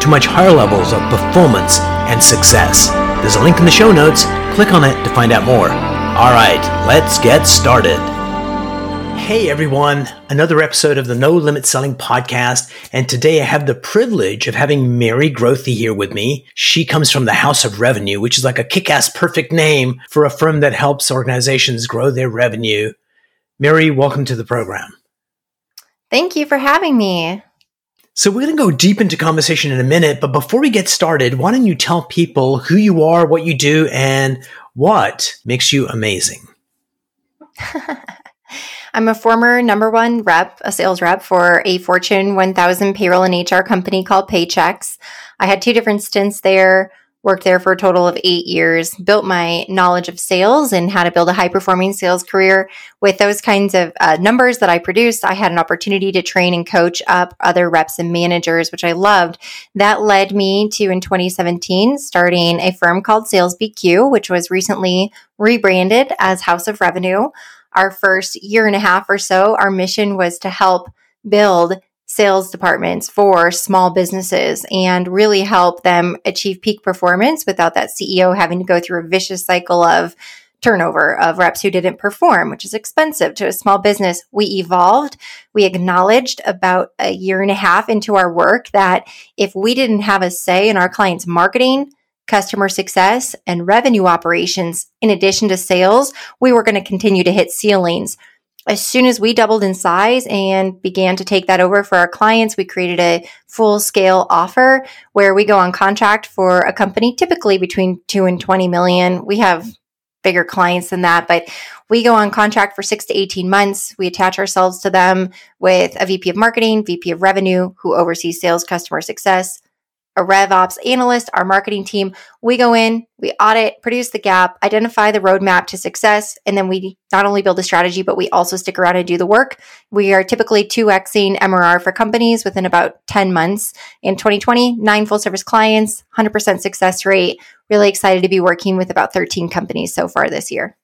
to much higher levels of performance and success. There's a link in the show notes. Click on it to find out more. All right, let's get started. Hey everyone, another episode of the No Limit Selling podcast. And today I have the privilege of having Mary Grothe here with me. She comes from the House of Revenue, which is like a kick ass perfect name for a firm that helps organizations grow their revenue. Mary, welcome to the program. Thank you for having me. So we're going to go deep into conversation in a minute, but before we get started, why don't you tell people who you are, what you do, and what makes you amazing? I'm a former number one rep, a sales rep for a Fortune 1000 payroll and HR company called Paychex. I had two different stints there worked there for a total of eight years, built my knowledge of sales and how to build a high performing sales career. With those kinds of uh, numbers that I produced, I had an opportunity to train and coach up other reps and managers, which I loved. That led me to, in 2017, starting a firm called Sales BQ, which was recently rebranded as House of Revenue. Our first year and a half or so, our mission was to help build sales departments for small businesses and really help them achieve peak performance without that CEO having to go through a vicious cycle of turnover of reps who didn't perform, which is expensive to a small business. We evolved. We acknowledged about a year and a half into our work that if we didn't have a say in our clients' marketing, customer success, and revenue operations, in addition to sales, we were going to continue to hit ceilings as soon as we doubled in size and began to take that over for our clients, we created a full scale offer where we go on contract for a company typically between 2 and 20 million. We have bigger clients than that, but we go on contract for 6 to 18 months. We attach ourselves to them with a VP of marketing, VP of revenue who oversees sales customer success, a RevOps analyst, our marketing team. We go in, we audit, produce the gap, identify the roadmap to success, and then we not only build a strategy, but we also stick around and do the work. We are typically 2xing MRR for companies within about 10 months. In 2020, nine full service clients, 100% success rate. Really excited to be working with about 13 companies so far this year.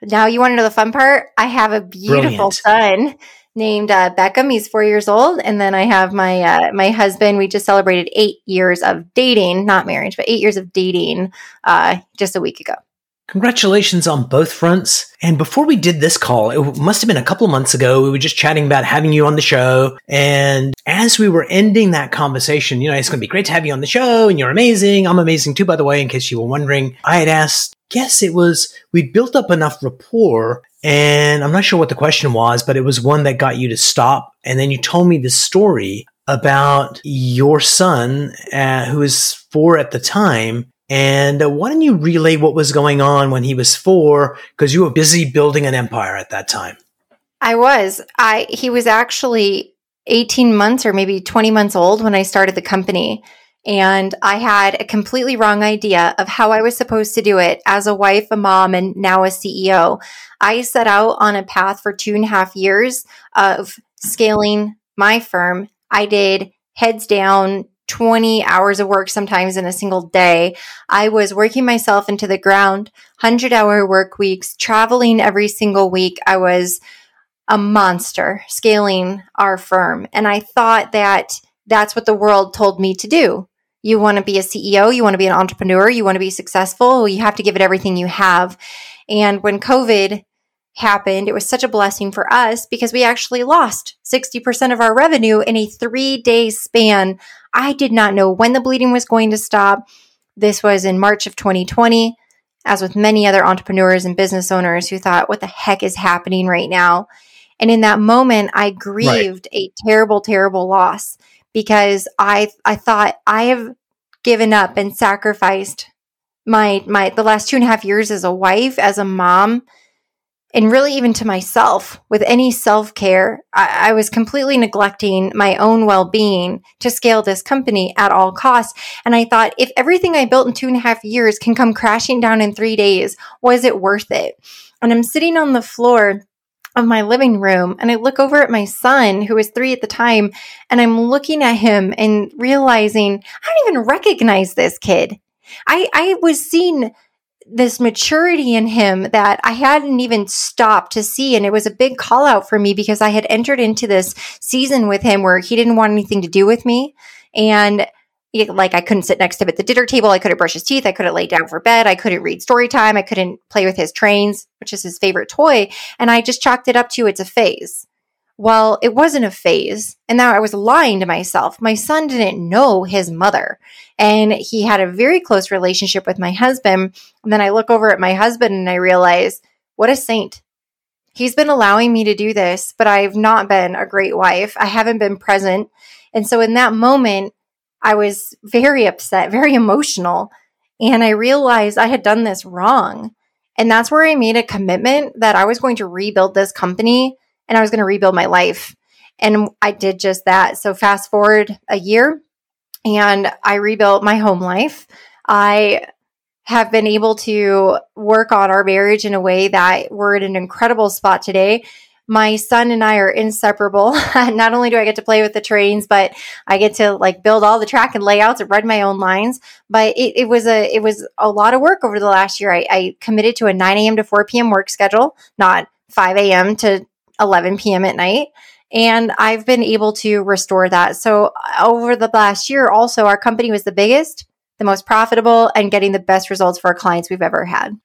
Now, you want to know the fun part? I have a beautiful Brilliant. son named uh, Beckham. He's four years old, and then I have my uh, my husband. We just celebrated eight years of dating, not marriage, but eight years of dating uh, just a week ago. Congratulations on both fronts. And before we did this call, it must have been a couple months ago. We were just chatting about having you on the show. And as we were ending that conversation, you know, it's going to be great to have you on the show and you're amazing. I'm amazing too, by the way, in case you were wondering. I had asked, guess it was, we'd built up enough rapport and I'm not sure what the question was, but it was one that got you to stop. And then you told me the story about your son, uh, who was four at the time. And uh, why don't you relay what was going on when he was four? Because you were busy building an empire at that time. I was. I he was actually 18 months or maybe 20 months old when I started the company. And I had a completely wrong idea of how I was supposed to do it as a wife, a mom, and now a CEO. I set out on a path for two and a half years of scaling my firm. I did heads down 20 hours of work sometimes in a single day. I was working myself into the ground, 100 hour work weeks, traveling every single week. I was a monster scaling our firm. And I thought that that's what the world told me to do. You want to be a CEO, you want to be an entrepreneur, you want to be successful, you have to give it everything you have. And when COVID happened, it was such a blessing for us because we actually lost 60% of our revenue in a three day span. I did not know when the bleeding was going to stop. This was in March of 2020, as with many other entrepreneurs and business owners who thought, what the heck is happening right now? And in that moment, I grieved right. a terrible, terrible loss because I I thought I have given up and sacrificed my my the last two and a half years as a wife, as a mom, and really even to myself with any self care, I, I, was completely neglecting my own well being to scale this company at all costs. And I thought, if everything I built in two and a half years can come crashing down in three days, was it worth it? And I'm sitting on the floor of my living room and I look over at my son, who was three at the time, and I'm looking at him and realizing I don't even recognize this kid. I, I was seeing this maturity in him that I hadn't even stopped to see. And it was a big call out for me because I had entered into this season with him where he didn't want anything to do with me. And like I couldn't sit next to him at the dinner table. I couldn't brush his teeth. I couldn't lay down for bed. I couldn't read story time. I couldn't play with his trains, which is his favorite toy. And I just chalked it up to it's a phase. Well, it wasn't a phase. And now I was lying to myself. My son didn't know his mother. And he had a very close relationship with my husband. And then I look over at my husband and I realize, what a saint. He's been allowing me to do this, but I've not been a great wife. I haven't been present. And so in that moment, I was very upset, very emotional. And I realized I had done this wrong. And that's where I made a commitment that I was going to rebuild this company and I was going to rebuild my life. And I did just that. So fast forward a year and I rebuilt my home life. I have been able to work on our marriage in a way that we're in an incredible spot today. My son and I are inseparable. Not only do I get to play with the trains, but I get to like build all the track and layouts and run my own lines. But it, it was a it was a lot of work over the last year. I, I committed to a 9 a.m. to 4 p.m. work schedule, not 5 a.m. to 11 p.m. at night. And I've been able to restore that. So uh, over the last year, also, our company was the biggest, the most profitable, and getting the best results for our clients we've ever had.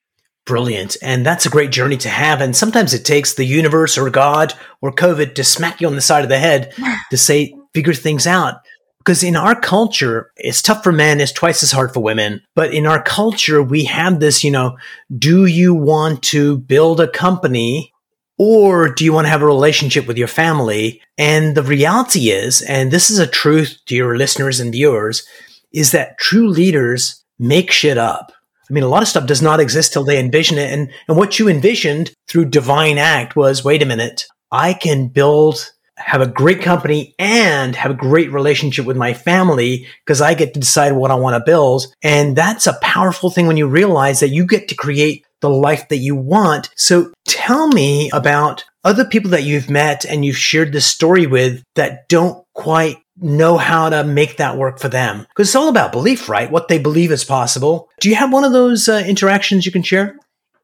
Brilliant. And that's a great journey to have. And sometimes it takes the universe or God or COVID to smack you on the side of the head to say, figure things out. Because in our culture, it's tough for men, it's twice as hard for women. But in our culture, we have this, you know, do you want to build a company or do you want to have a relationship with your family? And the reality is, and this is a truth to your listeners and viewers, is that true leaders make shit up. I mean, a lot of stuff does not exist till they envision it. And, and what you envisioned through divine act was, wait a minute, I can build, have a great company and have a great relationship with my family because I get to decide what I want to build. And that's a powerful thing when you realize that you get to create the life that you want. So tell me about other people that you've met and you've shared this story with that don't quite know how to make that work for them. Because it's all about belief, right? What they believe is possible. Do you have one of those uh, interactions you can share?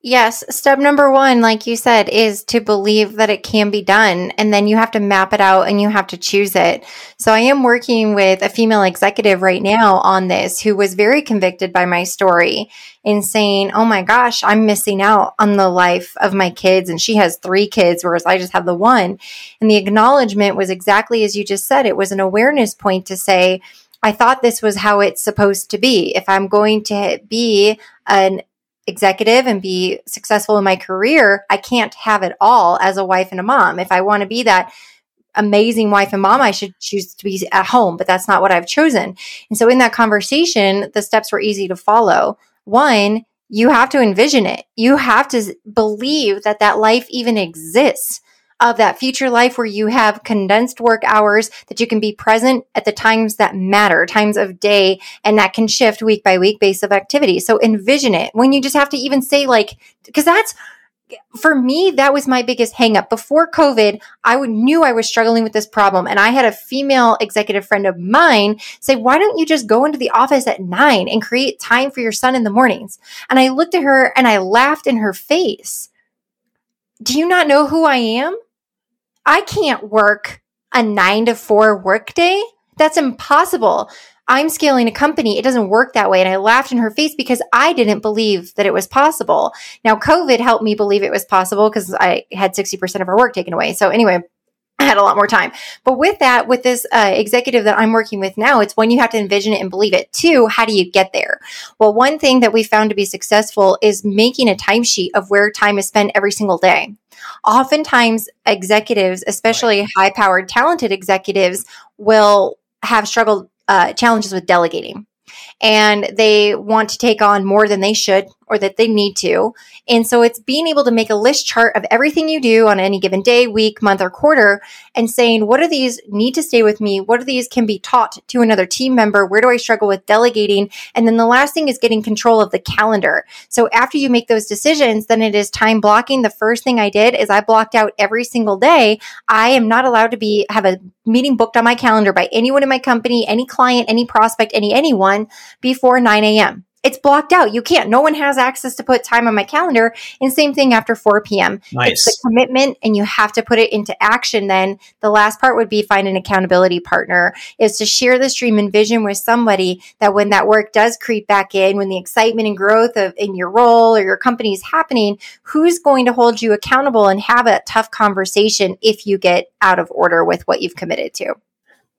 Yes. Step number one, like you said, is to believe that it can be done. And then you have to map it out and you have to choose it. So I am working with a female executive right now on this who was very convicted by my story in saying, Oh my gosh, I'm missing out on the life of my kids. And she has three kids, whereas I just have the one. And the acknowledgement was exactly as you just said. It was an awareness point to say, I thought this was how it's supposed to be. If I'm going to be an executive and be successful in my career, I can't have it all as a wife and a mom. If I want to be that amazing wife and mom, I should choose to be at home, but that's not what I've chosen. And so in that conversation, the steps were easy to follow. One, you have to envision it. You have to believe that that life even exists of that future life where you have condensed work hours that you can be present at the times that matter, times of day, and that can shift week by week based of activity. So envision it when you just have to even say like, because that's for me, that was my biggest hangup. Before COVID, I knew I was struggling with this problem. And I had a female executive friend of mine say, why don't you just go into the office at nine and create time for your son in the mornings? And I looked at her and I laughed in her face. Do you not know who I am? I can't work a nine to four workday. That's impossible. I'm scaling a company. It doesn't work that way. And I laughed in her face because I didn't believe that it was possible. Now, COVID helped me believe it was possible because I had 60% of her work taken away. So, anyway, I had a lot more time. But with that, with this uh, executive that I'm working with now, it's when you have to envision it and believe it. Two, how do you get there? Well, one thing that we found to be successful is making a timesheet of where time is spent every single day. Oftentimes, executives, especially right. high powered, talented executives, will have struggled uh, challenges with delegating and they want to take on more than they should or that they need to. And so it's being able to make a list chart of everything you do on any given day, week, month, or quarter and saying, what are these need to stay with me? What are these can be taught to another team member? Where do I struggle with delegating? And then the last thing is getting control of the calendar. So after you make those decisions, then it is time blocking. The first thing I did is I blocked out every single day. I am not allowed to be, have a meeting booked on my calendar by anyone in my company, any client, any prospect, any anyone before 9 a.m. It's blocked out. You can't. No one has access to put time on my calendar. And same thing after 4 p.m. Nice. It's a commitment and you have to put it into action. Then the last part would be find an accountability partner is to share this dream and vision with somebody that when that work does creep back in, when the excitement and growth of in your role or your company is happening, who's going to hold you accountable and have a tough conversation if you get out of order with what you've committed to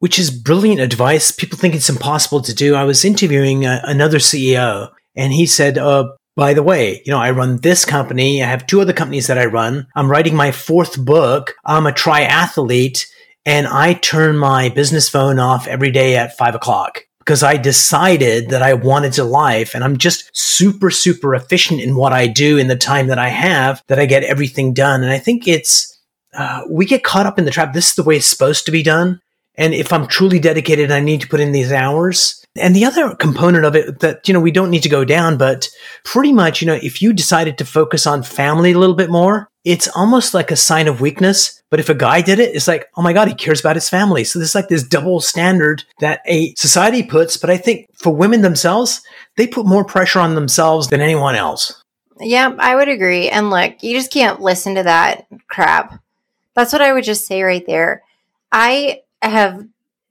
which is brilliant advice. People think it's impossible to do. I was interviewing uh, another CEO and he said, uh, by the way, you know, I run this company. I have two other companies that I run. I'm writing my fourth book. I'm a triathlete and I turn my business phone off every day at five o'clock because I decided that I wanted to life and I'm just super, super efficient in what I do in the time that I have that I get everything done. And I think it's, uh, we get caught up in the trap. This is the way it's supposed to be done. And if I'm truly dedicated, I need to put in these hours. And the other component of it that, you know, we don't need to go down, but pretty much, you know, if you decided to focus on family a little bit more, it's almost like a sign of weakness. But if a guy did it, it's like, oh my God, he cares about his family. So there's like this double standard that a society puts. But I think for women themselves, they put more pressure on themselves than anyone else. Yeah, I would agree. And look, you just can't listen to that crap. That's what I would just say right there. I have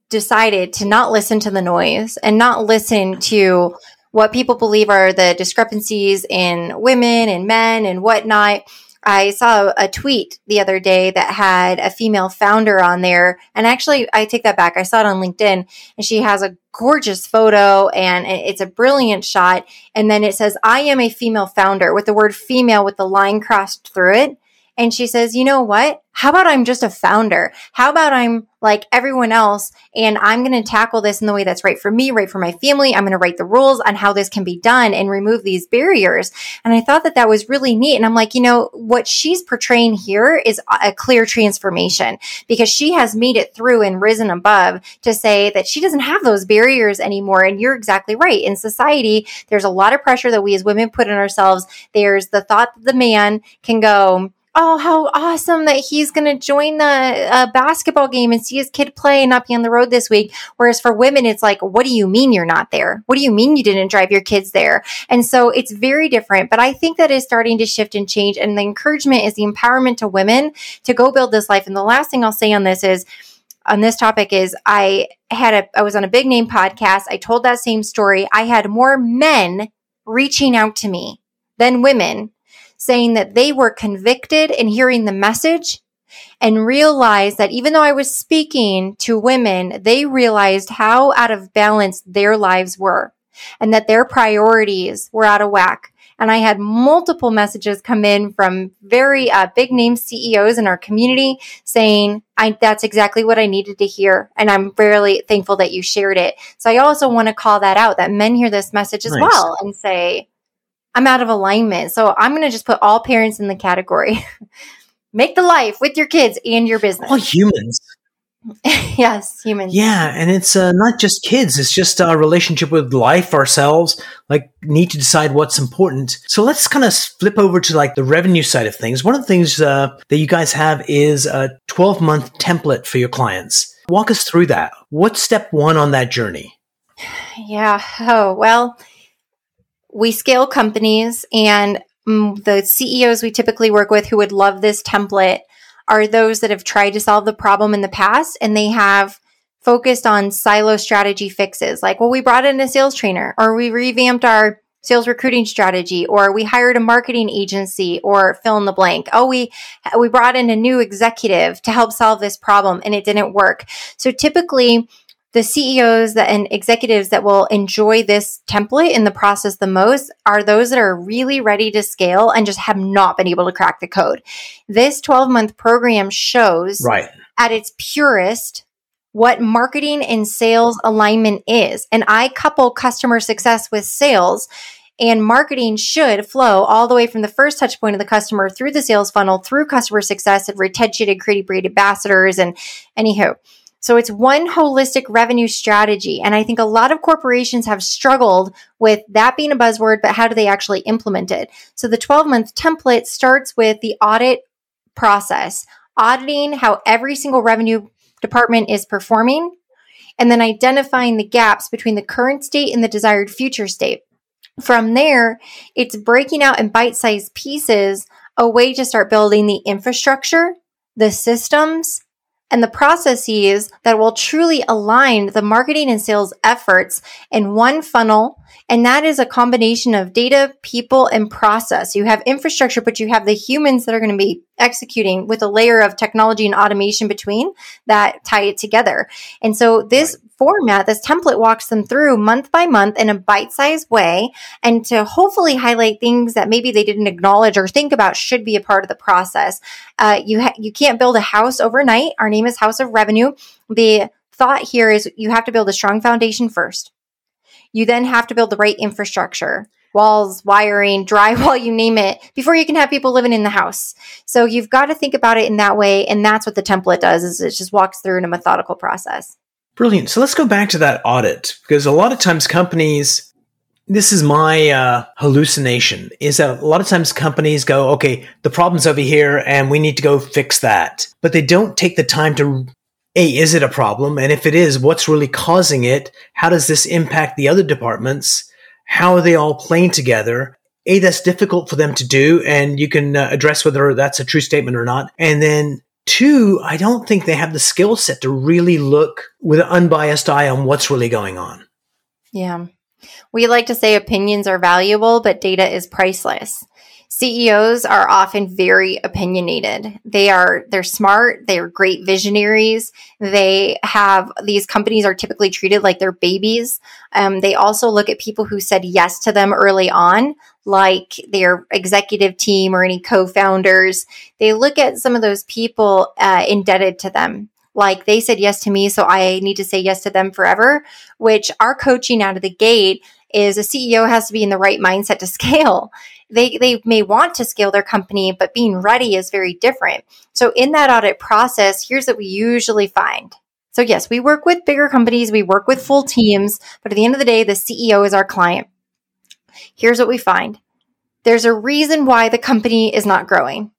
decided to not listen to the noise and not listen to what people believe are the discrepancies in women and men and whatnot. I saw a tweet the other day that had a female founder on there. And actually, I take that back. I saw it on LinkedIn and she has a gorgeous photo and it's a brilliant shot. And then it says, I am a female founder with the word female with the line crossed through it. And she says, you know what? How about I'm just a founder? How about I'm like everyone else and I'm going to tackle this in the way that's right for me, right for my family. I'm going to write the rules on how this can be done and remove these barriers. And I thought that that was really neat. And I'm like, you know, what she's portraying here is a clear transformation because she has made it through and risen above to say that she doesn't have those barriers anymore. And you're exactly right. In society, there's a lot of pressure that we as women put on ourselves. There's the thought that the man can go, oh, how awesome that he's going to join the uh, basketball game and see his kid play and not be on the road this week. Whereas for women, it's like, what do you mean you're not there? What do you mean you didn't drive your kids there? And so it's very different. But I think that is starting to shift and change. And the encouragement is the empowerment to women to go build this life. And the last thing I'll say on this is, on this topic is I had a I was on a big name podcast. I told that same story. I had more men reaching out to me than women saying that they were convicted in hearing the message and realized that even though I was speaking to women, they realized how out of balance their lives were and that their priorities were out of whack. And I had multiple messages come in from very uh, big name CEOs in our community saying, I, that's exactly what I needed to hear. And I'm really thankful that you shared it. So I also want to call that out that men hear this message as nice. well and say, I'm out of alignment. So I'm going to just put all parents in the category. Make the life with your kids and your business. All humans. yes, humans. Yeah, and it's uh, not just kids; it's just our relationship with life, ourselves. Like, need to decide what's important. So let's kind of flip over to like the revenue side of things. One of the things uh, that you guys have is a 12 month template for your clients. Walk us through that. What's step one on that journey? Yeah. Oh well we scale companies and mm, the CEOs we typically work with who would love this template are those that have tried to solve the problem in the past and they have focused on silo strategy fixes. Like, well, we brought in a sales trainer or we revamped our sales recruiting strategy or we hired a marketing agency or fill in the blank. Oh, we, we brought in a new executive to help solve this problem and it didn't work. So typically the CEOs that, and executives that will enjoy this template in the process the most are those that are really ready to scale and just have not been able to crack the code. This 12 month program shows right. at its purest what marketing and sales alignment is. And I couple customer success with sales And marketing should flow all the way from the first touch point of the customer through the sales funnel, through customer success and retention and creating great ambassadors. And anywho, so it's one holistic revenue strategy. And I think a lot of corporations have struggled with that being a buzzword, but how do they actually implement it? So the 12 month template starts with the audit process, auditing how every single revenue department is performing, and then identifying the gaps between the current state and the desired future state. From there, it's breaking out in bite sized pieces a way to start building the infrastructure, the systems, and the processes that will truly align the marketing and sales efforts in one funnel. And that is a combination of data, people, and process. You have infrastructure, but you have the humans that are going to be executing with a layer of technology and automation between that tie it together. And so this right. format, this template walks them through month by month in a bite-sized way and to hopefully highlight things that maybe they didn't acknowledge or think about should be a part of the process. Uh, you ha- you can't build a house overnight. Our name is House of Revenue. The thought here is you have to build a strong foundation first. You then have to build the right infrastructure walls, wiring, drywall, you name it, before you can have people living in the house. So you've got to think about it in that way. And that's what the template does is it just walks through in a methodical process. Brilliant. So let's go back to that audit because a lot of times companies this is my uh, hallucination is that a lot of times companies go okay the problem's over here and we need to go fix that but they don't take the time to a is it a problem and if it is what's really causing it how does this impact the other departments how are they all playing together? A, that's difficult for them to do, and you can uh, address whether that's a true statement or not. And then two, I don't think they have the skill set to really look with an unbiased eye on what's really going on. Yeah. We like to say opinions are valuable, but data is priceless. CEOs are often very opinionated. They are they're smart, they're great visionaries. They have these companies are typically treated like they're babies. Um, they also look at people who said yes to them early on, like their executive team or any co-founders. They look at some of those people uh, indebted to them like they said yes to me, so I need to say yes to them forever, which our coaching out of the gate is a CEO has to be in the right mindset to scale they, they may want to scale their company, but being ready is very different. So in that audit process, here's what we usually find. So yes, we work with bigger companies, we work with full teams, but at the end of the day, the CEO is our client. Here's what we find. There's a reason why the company is not growing.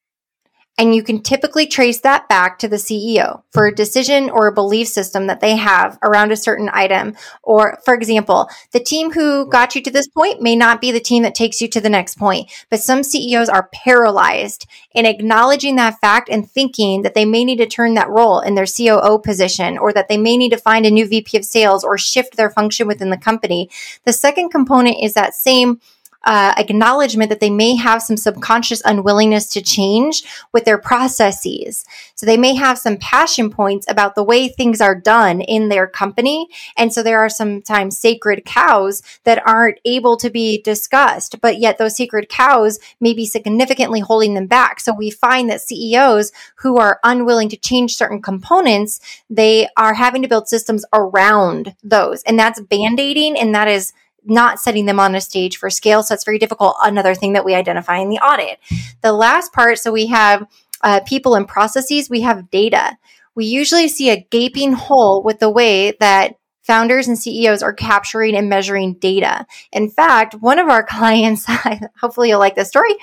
And you can typically trace that back to the CEO for a decision or a belief system that they have around a certain item. Or, for example, the team who got you to this point may not be the team that takes you to the next point. But some CEOs are paralyzed in acknowledging that fact and thinking that they may need to turn that role in their COO position or that they may need to find a new VP of sales or shift their function within the company. The second component is that same uh, acknowledgement that they may have some subconscious unwillingness to change with their processes. So they may have some passion points about the way things are done in their company. And so there are sometimes sacred cows that aren't able to be discussed, but yet those sacred cows may be significantly holding them back. So we find that CEOs who are unwilling to change certain components, they are having to build systems around those. And that's band-aiding and that is not setting them on a stage for scale. So that's very difficult. Another thing that we identify in the audit. The last part, so we have uh, people and processes, we have data. We usually see a gaping hole with the way that founders and CEOs are capturing and measuring data. In fact, one of our clients, hopefully you'll like this story,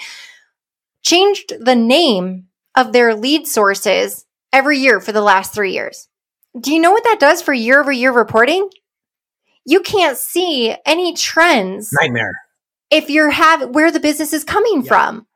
changed the name of their lead sources every year for the last three years. Do you know what that does for year over year reporting? You can't see any trends. Nightmare. If you're have where the business is coming yeah. from.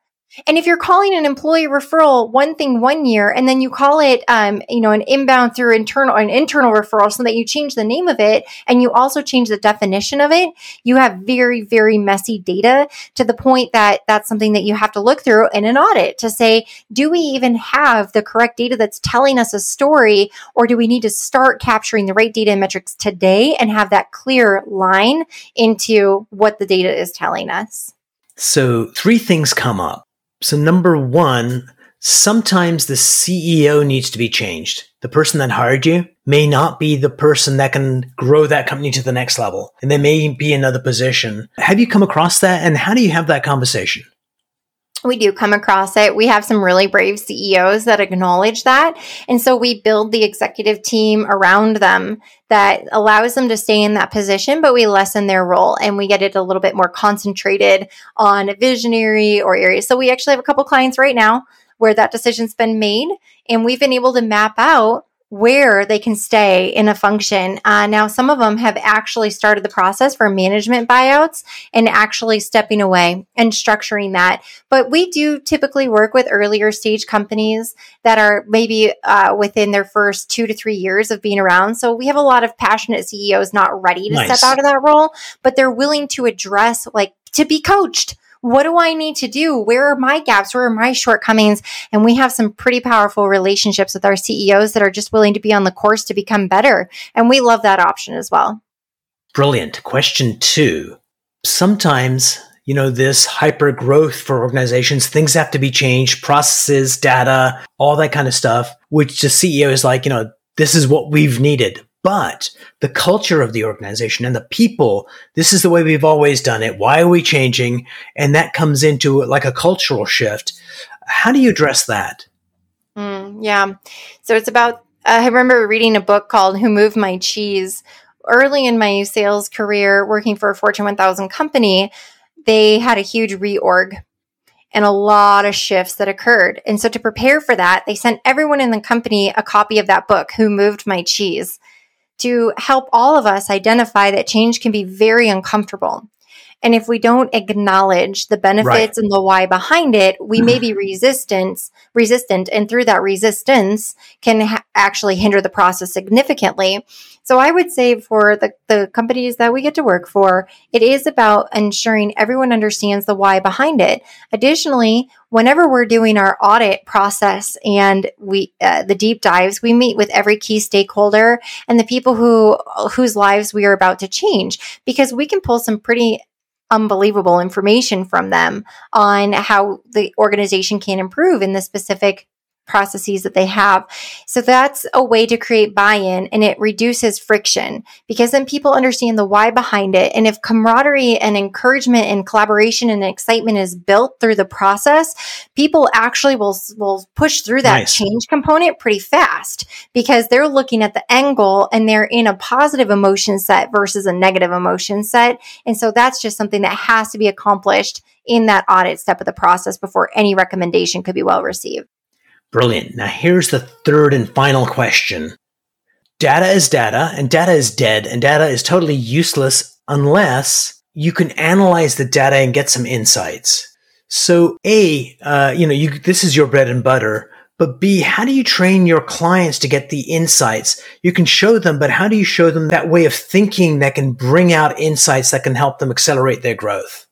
And if you're calling an employee referral one thing one year, and then you call it, um, you know, an inbound through internal, an internal referral, so that you change the name of it and you also change the definition of it, you have very, very messy data to the point that that's something that you have to look through in an audit to say, do we even have the correct data that's telling us a story, or do we need to start capturing the right data and metrics today and have that clear line into what the data is telling us? So, three things come up so number one, sometimes the CEO needs to be changed. The person that hired you may not be the person that can grow that company to the next level. And they may be another position. Have you come across that? And how do you have that conversation? We do come across it. We have some really brave CEOs that acknowledge that. And so we build the executive team around them that allows them to stay in that position, but we lessen their role and we get it a little bit more concentrated on visionary or areas. So we actually have a couple clients right now where that decision's been made and we've been able to map out where they can stay in a function. Uh, now, some of them have actually started the process for management buyouts and actually stepping away and structuring that. But we do typically work with earlier stage companies that are maybe uh, within their first two to three years of being around. So we have a lot of passionate CEOs not ready to nice. step out of that role, but they're willing to address, like, to be coached what do I need to do? Where are my gaps? Where are my shortcomings? And we have some pretty powerful relationships with our CEOs that are just willing to be on the course to become better. And we love that option as well. Brilliant. Question two. Sometimes you know, this hyper growth for organizations, things have to be changed, processes, data, all that kind of stuff, which the CEO is like, you know, this is what we've needed but the culture of the organization and the people, this is the way we've always done it. Why are we changing? And that comes into like a cultural shift. How do you address that? Mm, yeah. So it's about, I remember reading a book called Who Moved My Cheese. Early in my sales career, working for a Fortune 1000 company, they had a huge reorg and a lot of shifts that occurred. And so to prepare for that, they sent everyone in the company a copy of that book, Who Moved My Cheese to help all of us identify that change can be very uncomfortable. And if we don't acknowledge the benefits right. and the why behind it, we may be resistant, resistant, and through that resistance can ha- actually hinder the process significantly. So I would say for the, the companies that we get to work for, it is about ensuring everyone understands the why behind it. Additionally, whenever we're doing our audit process and we uh, the deep dives, we meet with every key stakeholder and the people who whose lives we are about to change because we can pull some pretty unbelievable information from them on how the organization can improve in the specific processes that they have. So that's a way to create buy-in and it reduces friction because then people understand the why behind it. And if camaraderie and encouragement and collaboration and excitement is built through the process, people actually will, will push through that nice. change component pretty fast because they're looking at the end goal and they're in a positive emotion set versus a negative emotion set. And so that's just something that has to be accomplished in that audit step of the process before any recommendation could be well received. Brilliant. Now, here's the third and final question Data is data, and data is dead, and data is totally useless unless you can analyze the data and get some insights. So, A, uh, you know, you, this is your bread and butter. But B, how do you train your clients to get the insights? You can show them, but how do you show them that way of thinking that can bring out insights that can help them accelerate their growth?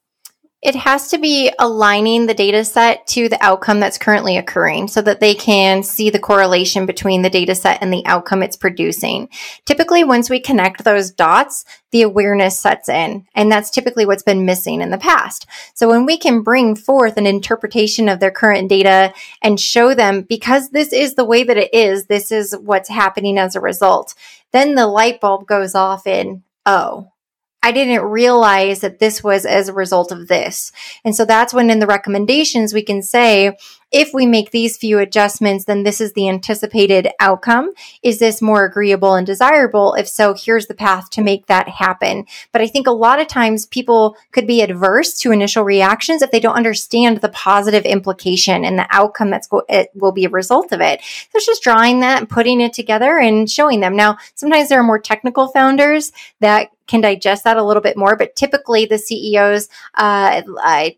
It has to be aligning the data set to the outcome that's currently occurring so that they can see the correlation between the data set and the outcome it's producing. Typically, once we connect those dots, the awareness sets in. And that's typically what's been missing in the past. So when we can bring forth an interpretation of their current data and show them because this is the way that it is, this is what's happening as a result, then the light bulb goes off in, oh, I didn't realize that this was as a result of this. And so that's when in the recommendations we can say, if we make these few adjustments, then this is the anticipated outcome. Is this more agreeable and desirable? If so, here's the path to make that happen. But I think a lot of times people could be adverse to initial reactions if they don't understand the positive implication and the outcome that's go- it will be a result of it. So it's just drawing that and putting it together and showing them. Now, sometimes there are more technical founders that can digest that a little bit more. But typically, the CEO's uh,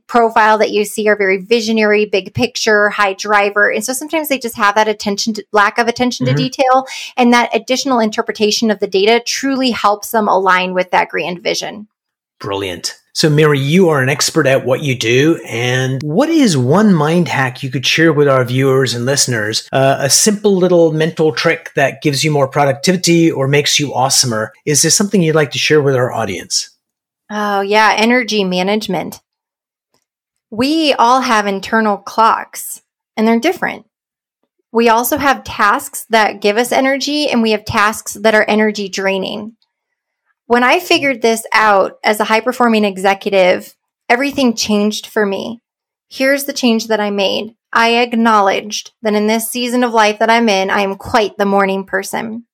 profile that you see are very visionary, big picture, high driver. And so sometimes they just have that attention to lack of attention mm-hmm. to detail. And that additional interpretation of the data truly helps them align with that grand vision. Brilliant. So, Mary, you are an expert at what you do. And what is one mind hack you could share with our viewers and listeners? Uh, a simple little mental trick that gives you more productivity or makes you awesomer. Is there something you'd like to share with our audience? Oh, yeah, energy management we all have internal clocks and they're different. We also have tasks that give us energy, and we have tasks that are energy draining. When I figured this out as a high performing executive, everything changed for me. Here's the change that I made. I acknowledged that in this season of life that I'm in, I am quite the morning person.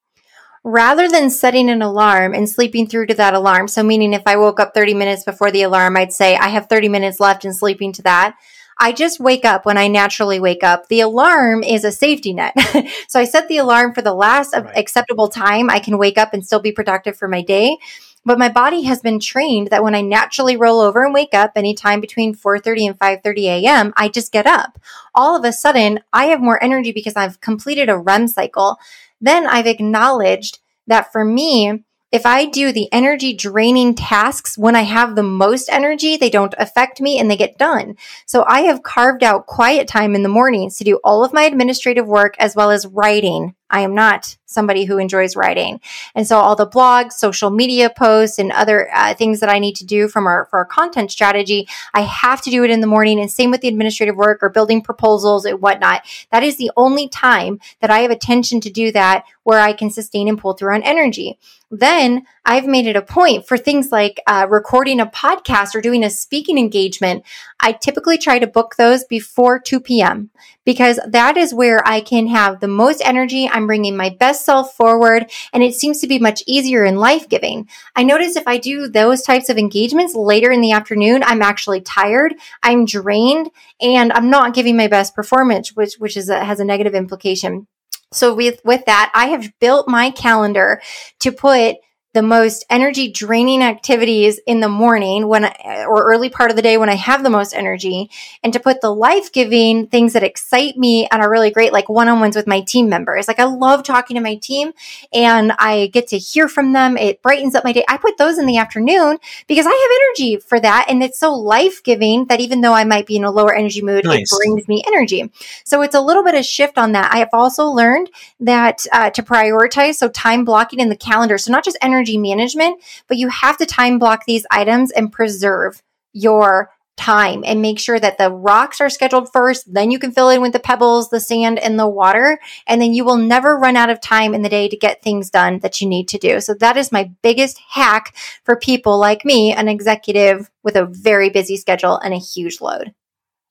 Rather than setting an alarm and sleeping through to that alarm, so meaning if I woke up 30 minutes before the alarm, I'd say I have 30 minutes left and sleeping to that. I just wake up when I naturally wake up. The alarm is a safety net. so I set the alarm for the last right. acceptable time I can wake up and still be productive for my day. But my body has been trained that when I naturally roll over and wake up anytime between 4:30 and 5:30 a.m., I just get up. All of a sudden, I have more energy because I've completed a REM cycle. Then I've acknowledged that for me, if I do the energy draining tasks when I have the most energy, they don't affect me and they get done. So I have carved out quiet time in the mornings to do all of my administrative work as well as writing. I am not somebody who enjoys writing. And so all the blogs, social media posts, and other uh, things that I need to do from our, for our content strategy, I have to do it in the morning. And same with the administrative work or building proposals and whatnot. That is the only time that I have attention to do that where I can sustain and pull through on energy. Then I've made it a point for things like uh, recording a podcast or doing a speaking engagement. I typically try to book those before 2 p.m. because that is where I can have the most energy. I'm bringing my best self forward and it seems to be much easier and life giving. I notice if I do those types of engagements later in the afternoon, I'm actually tired, I'm drained, and I'm not giving my best performance, which, which is a, has a negative implication. So with, with that, I have built my calendar to put the most energy draining activities in the morning when I, or early part of the day when I have the most energy and to put the life giving things that excite me and are really great, like one on ones with my team members. Like I love talking to my team and I get to hear from them. It brightens up my day. I put those in the afternoon because I have energy for that. And it's so life giving that even though I might be in a lower energy mood, nice. it brings me energy. So it's a little bit of shift on that. I have also learned that uh, to prioritize. So time blocking in the calendar. So not just energy energy management, but you have to time block these items and preserve your time and make sure that the rocks are scheduled first. Then you can fill in with the pebbles, the sand, and the water. And then you will never run out of time in the day to get things done that you need to do. So that is my biggest hack for people like me, an executive with a very busy schedule and a huge load.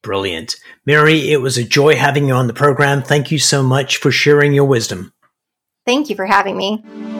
Brilliant. Mary, it was a joy having you on the program. Thank you so much for sharing your wisdom. Thank you for having me.